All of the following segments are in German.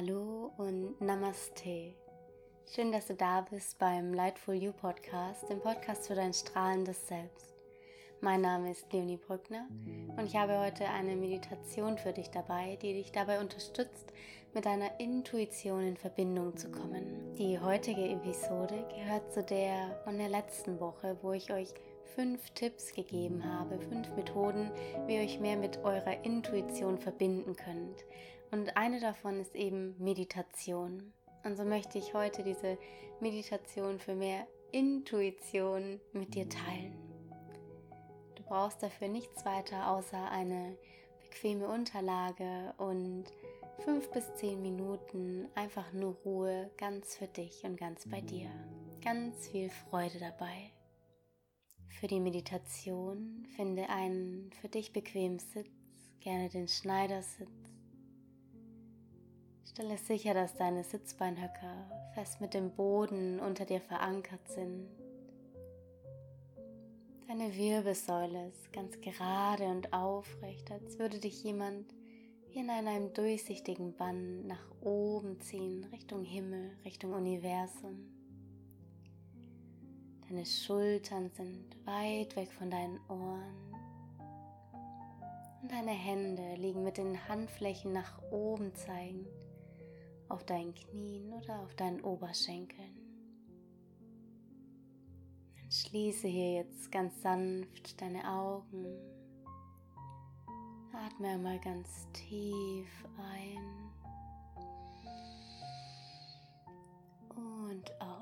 Hallo und Namaste. Schön, dass du da bist beim Lightful You Podcast, dem Podcast für dein strahlendes Selbst. Mein Name ist Leonie Brückner und ich habe heute eine Meditation für dich dabei, die dich dabei unterstützt, mit deiner Intuition in Verbindung zu kommen. Die heutige Episode gehört zu der von der letzten Woche, wo ich euch fünf Tipps gegeben habe, fünf Methoden, wie ihr euch mehr mit eurer Intuition verbinden könnt. Und eine davon ist eben Meditation. Und so möchte ich heute diese Meditation für mehr Intuition mit dir teilen. Du brauchst dafür nichts weiter außer eine bequeme Unterlage und fünf bis zehn Minuten einfach nur Ruhe ganz für dich und ganz bei dir. Ganz viel Freude dabei. Für die Meditation finde einen für dich bequemen Sitz, gerne den Schneidersitz. Stelle sicher, dass deine Sitzbeinhöcker fest mit dem Boden unter dir verankert sind. Deine Wirbelsäule ist ganz gerade und aufrecht, als würde dich jemand wie in einem durchsichtigen Band nach oben ziehen, Richtung Himmel, Richtung Universum. Deine Schultern sind weit weg von deinen Ohren. Und deine Hände liegen mit den Handflächen nach oben zeigend auf deinen Knien oder auf deinen Oberschenkeln. Dann schließe hier jetzt ganz sanft deine Augen. Atme einmal ganz tief ein und aus.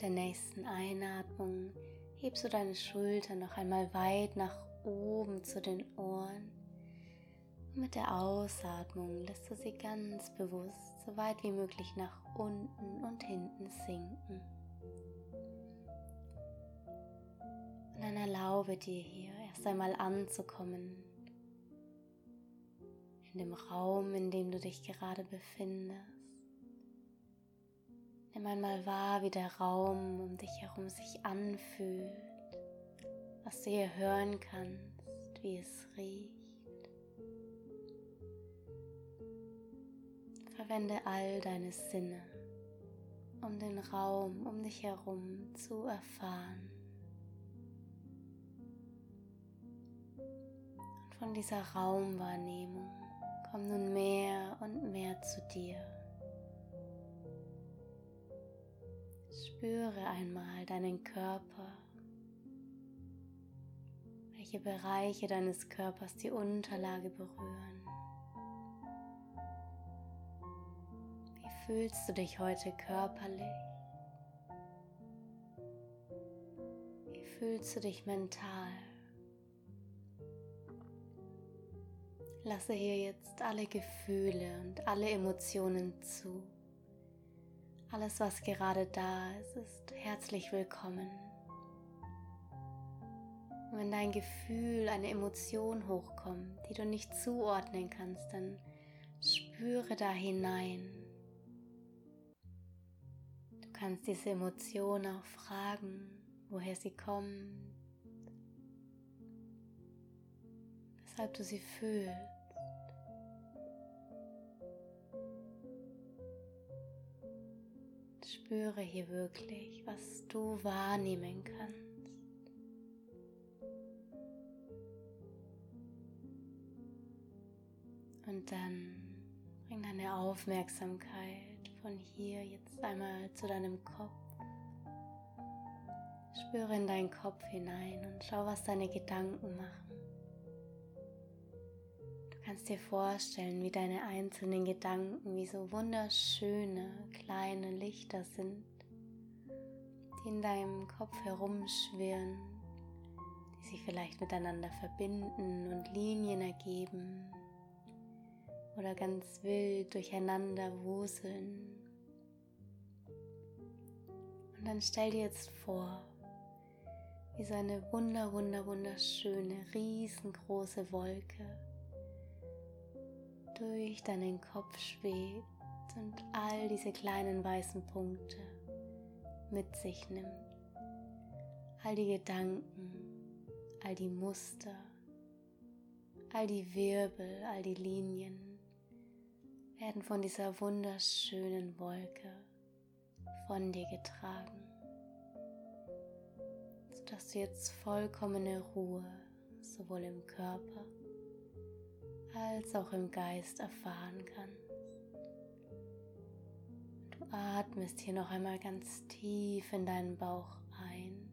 der nächsten Einatmung hebst du deine Schultern noch einmal weit nach oben zu den Ohren. Mit der Ausatmung lässt du sie ganz bewusst so weit wie möglich nach unten und hinten sinken. Und dann erlaube dir hier erst einmal anzukommen in dem Raum, in dem du dich gerade befindest. Nimm einmal wahr, wie der Raum um dich herum sich anfühlt, was du hier hören kannst, wie es riecht. Verwende all deine Sinne, um den Raum um dich herum zu erfahren. Und von dieser Raumwahrnehmung komm nun mehr und mehr zu dir. Spüre einmal deinen Körper, welche Bereiche deines Körpers die Unterlage berühren. Fühlst du dich heute körperlich? Wie fühlst du dich mental? Lasse hier jetzt alle Gefühle und alle Emotionen zu. Alles, was gerade da ist, ist herzlich willkommen. Und wenn dein Gefühl, eine Emotion hochkommt, die du nicht zuordnen kannst, dann spüre da hinein. Kannst diese Emotion auch fragen, woher sie kommt, weshalb du sie fühlst. Spüre hier wirklich, was du wahrnehmen kannst. Und dann bring deine Aufmerksamkeit von hier jetzt einmal zu deinem Kopf. Spüre in deinen Kopf hinein und schau, was deine Gedanken machen kannst dir vorstellen, wie deine einzelnen Gedanken wie so wunderschöne kleine Lichter sind, die in deinem Kopf herumschwirren, die sich vielleicht miteinander verbinden und Linien ergeben oder ganz wild durcheinander wuseln. Und dann stell dir jetzt vor, wie so eine wunder, wunder, wunderschöne, riesengroße Wolke durch deinen Kopf schwebt und all diese kleinen weißen Punkte mit sich nimmt. All die Gedanken, all die Muster, all die Wirbel, all die Linien werden von dieser wunderschönen Wolke von dir getragen, sodass du jetzt vollkommene Ruhe sowohl im Körper als auch im Geist erfahren kannst. Du atmest hier noch einmal ganz tief in deinen Bauch ein.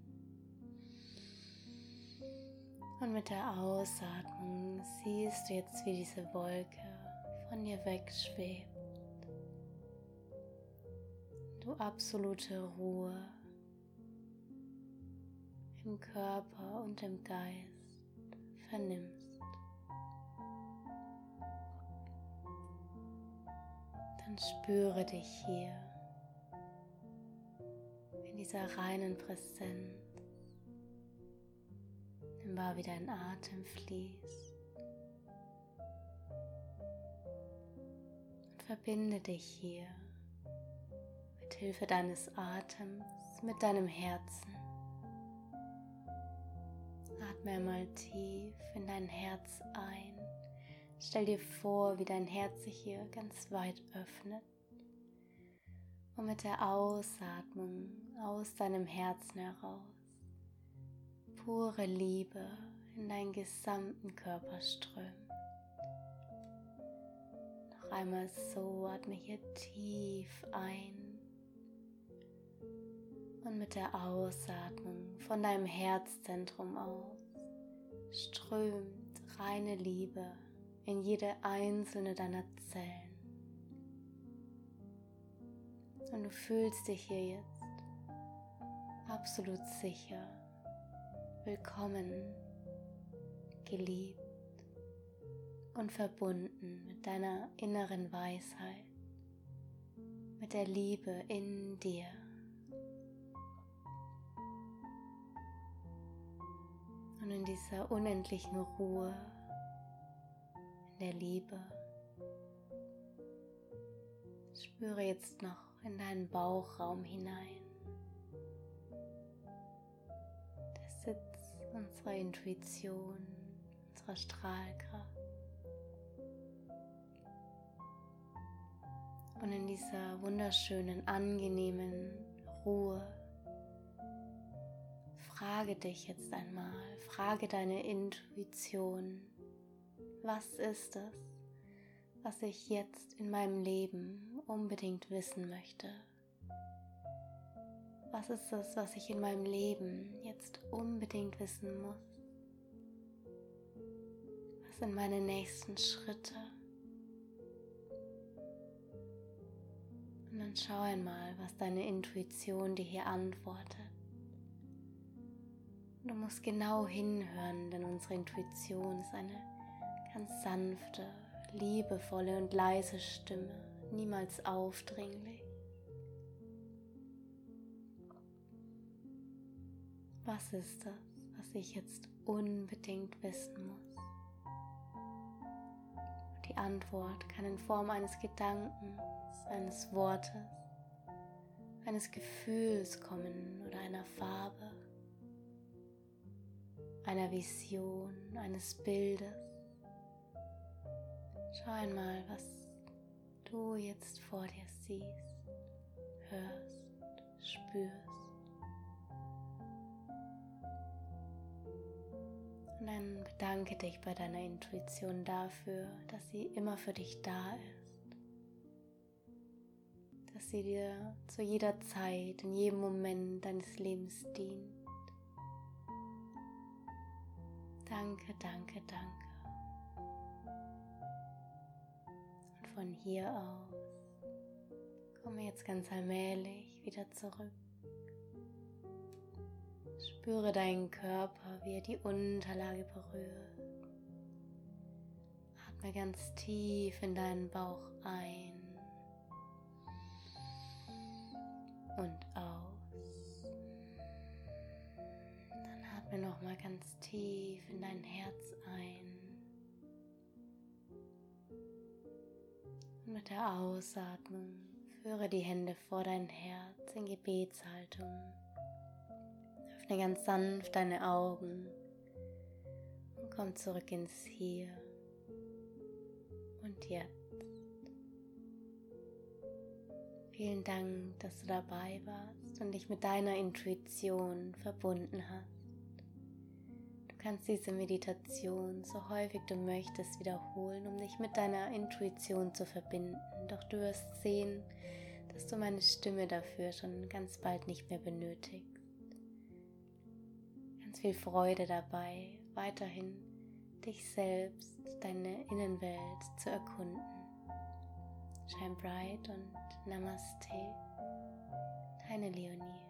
Und mit der Ausatmung siehst du jetzt, wie diese Wolke von dir wegschwebt. Du absolute Ruhe im Körper und im Geist vernimmst. Dann spüre dich hier in dieser reinen Präsenz. Nimm wahr, wie dein Atem fließt. Verbinde dich hier mit Hilfe deines Atems mit deinem Herzen. Atme einmal tief in dein Herz ein Stell dir vor, wie dein Herz sich hier ganz weit öffnet und mit der Ausatmung aus deinem Herzen heraus pure Liebe in deinen gesamten Körper strömt. Noch einmal so, atme hier tief ein und mit der Ausatmung von deinem Herzzentrum aus strömt reine Liebe in jede einzelne deiner Zellen. Und du fühlst dich hier jetzt absolut sicher, willkommen, geliebt und verbunden mit deiner inneren Weisheit, mit der Liebe in dir. Und in dieser unendlichen Ruhe der Liebe. Spüre jetzt noch in deinen Bauchraum hinein. Der Sitz unserer Intuition, unserer Strahlkraft. In dieser wunderschönen, angenehmen Ruhe frage dich jetzt einmal, frage deine Intuition, was ist es, was ich jetzt in meinem Leben unbedingt wissen möchte? Was ist es, was ich in meinem Leben jetzt unbedingt wissen muss? Was sind meine nächsten Schritte? Und dann schau einmal, was deine Intuition dir hier antwortet. Du musst genau hinhören, denn unsere Intuition ist eine ganz sanfte, liebevolle und leise Stimme, niemals aufdringlich. Was ist das, was ich jetzt unbedingt wissen muss? Antwort kann in Form eines Gedankens, eines Wortes, eines Gefühls kommen oder einer Farbe, einer Vision, eines Bildes. Schau einmal, was du jetzt vor dir siehst, hörst, spürst. Und dann bedanke dich bei deiner Intuition dafür, dass sie immer für dich da ist. Dass sie dir zu jeder Zeit, in jedem Moment deines Lebens dient. Danke, danke, danke. von hier aus komme jetzt ganz allmählich wieder zurück. Spüre deinen Körper, wie er die Unterlage berührt. Atme ganz tief in deinen Bauch ein und aus. Dann atme noch mal ganz tief in dein Herz ein. mit der Ausatmung führe die Hände vor dein Herz in Gebetshaltung. Öffne ganz sanft deine Augen und komm zurück ins Hier und jetzt. Vielen Dank, dass du dabei warst und dich mit deiner Intuition verbunden hast. Du kannst diese Meditation so häufig du möchtest wiederholen, um dich mit deiner Intuition zu verbinden. Doch du wirst sehen, dass du meine Stimme dafür schon ganz bald nicht mehr benötigst. Ganz viel Freude dabei, weiterhin dich selbst, deine Innenwelt zu erkunden. Shine bright und Namaste, deine Leonie.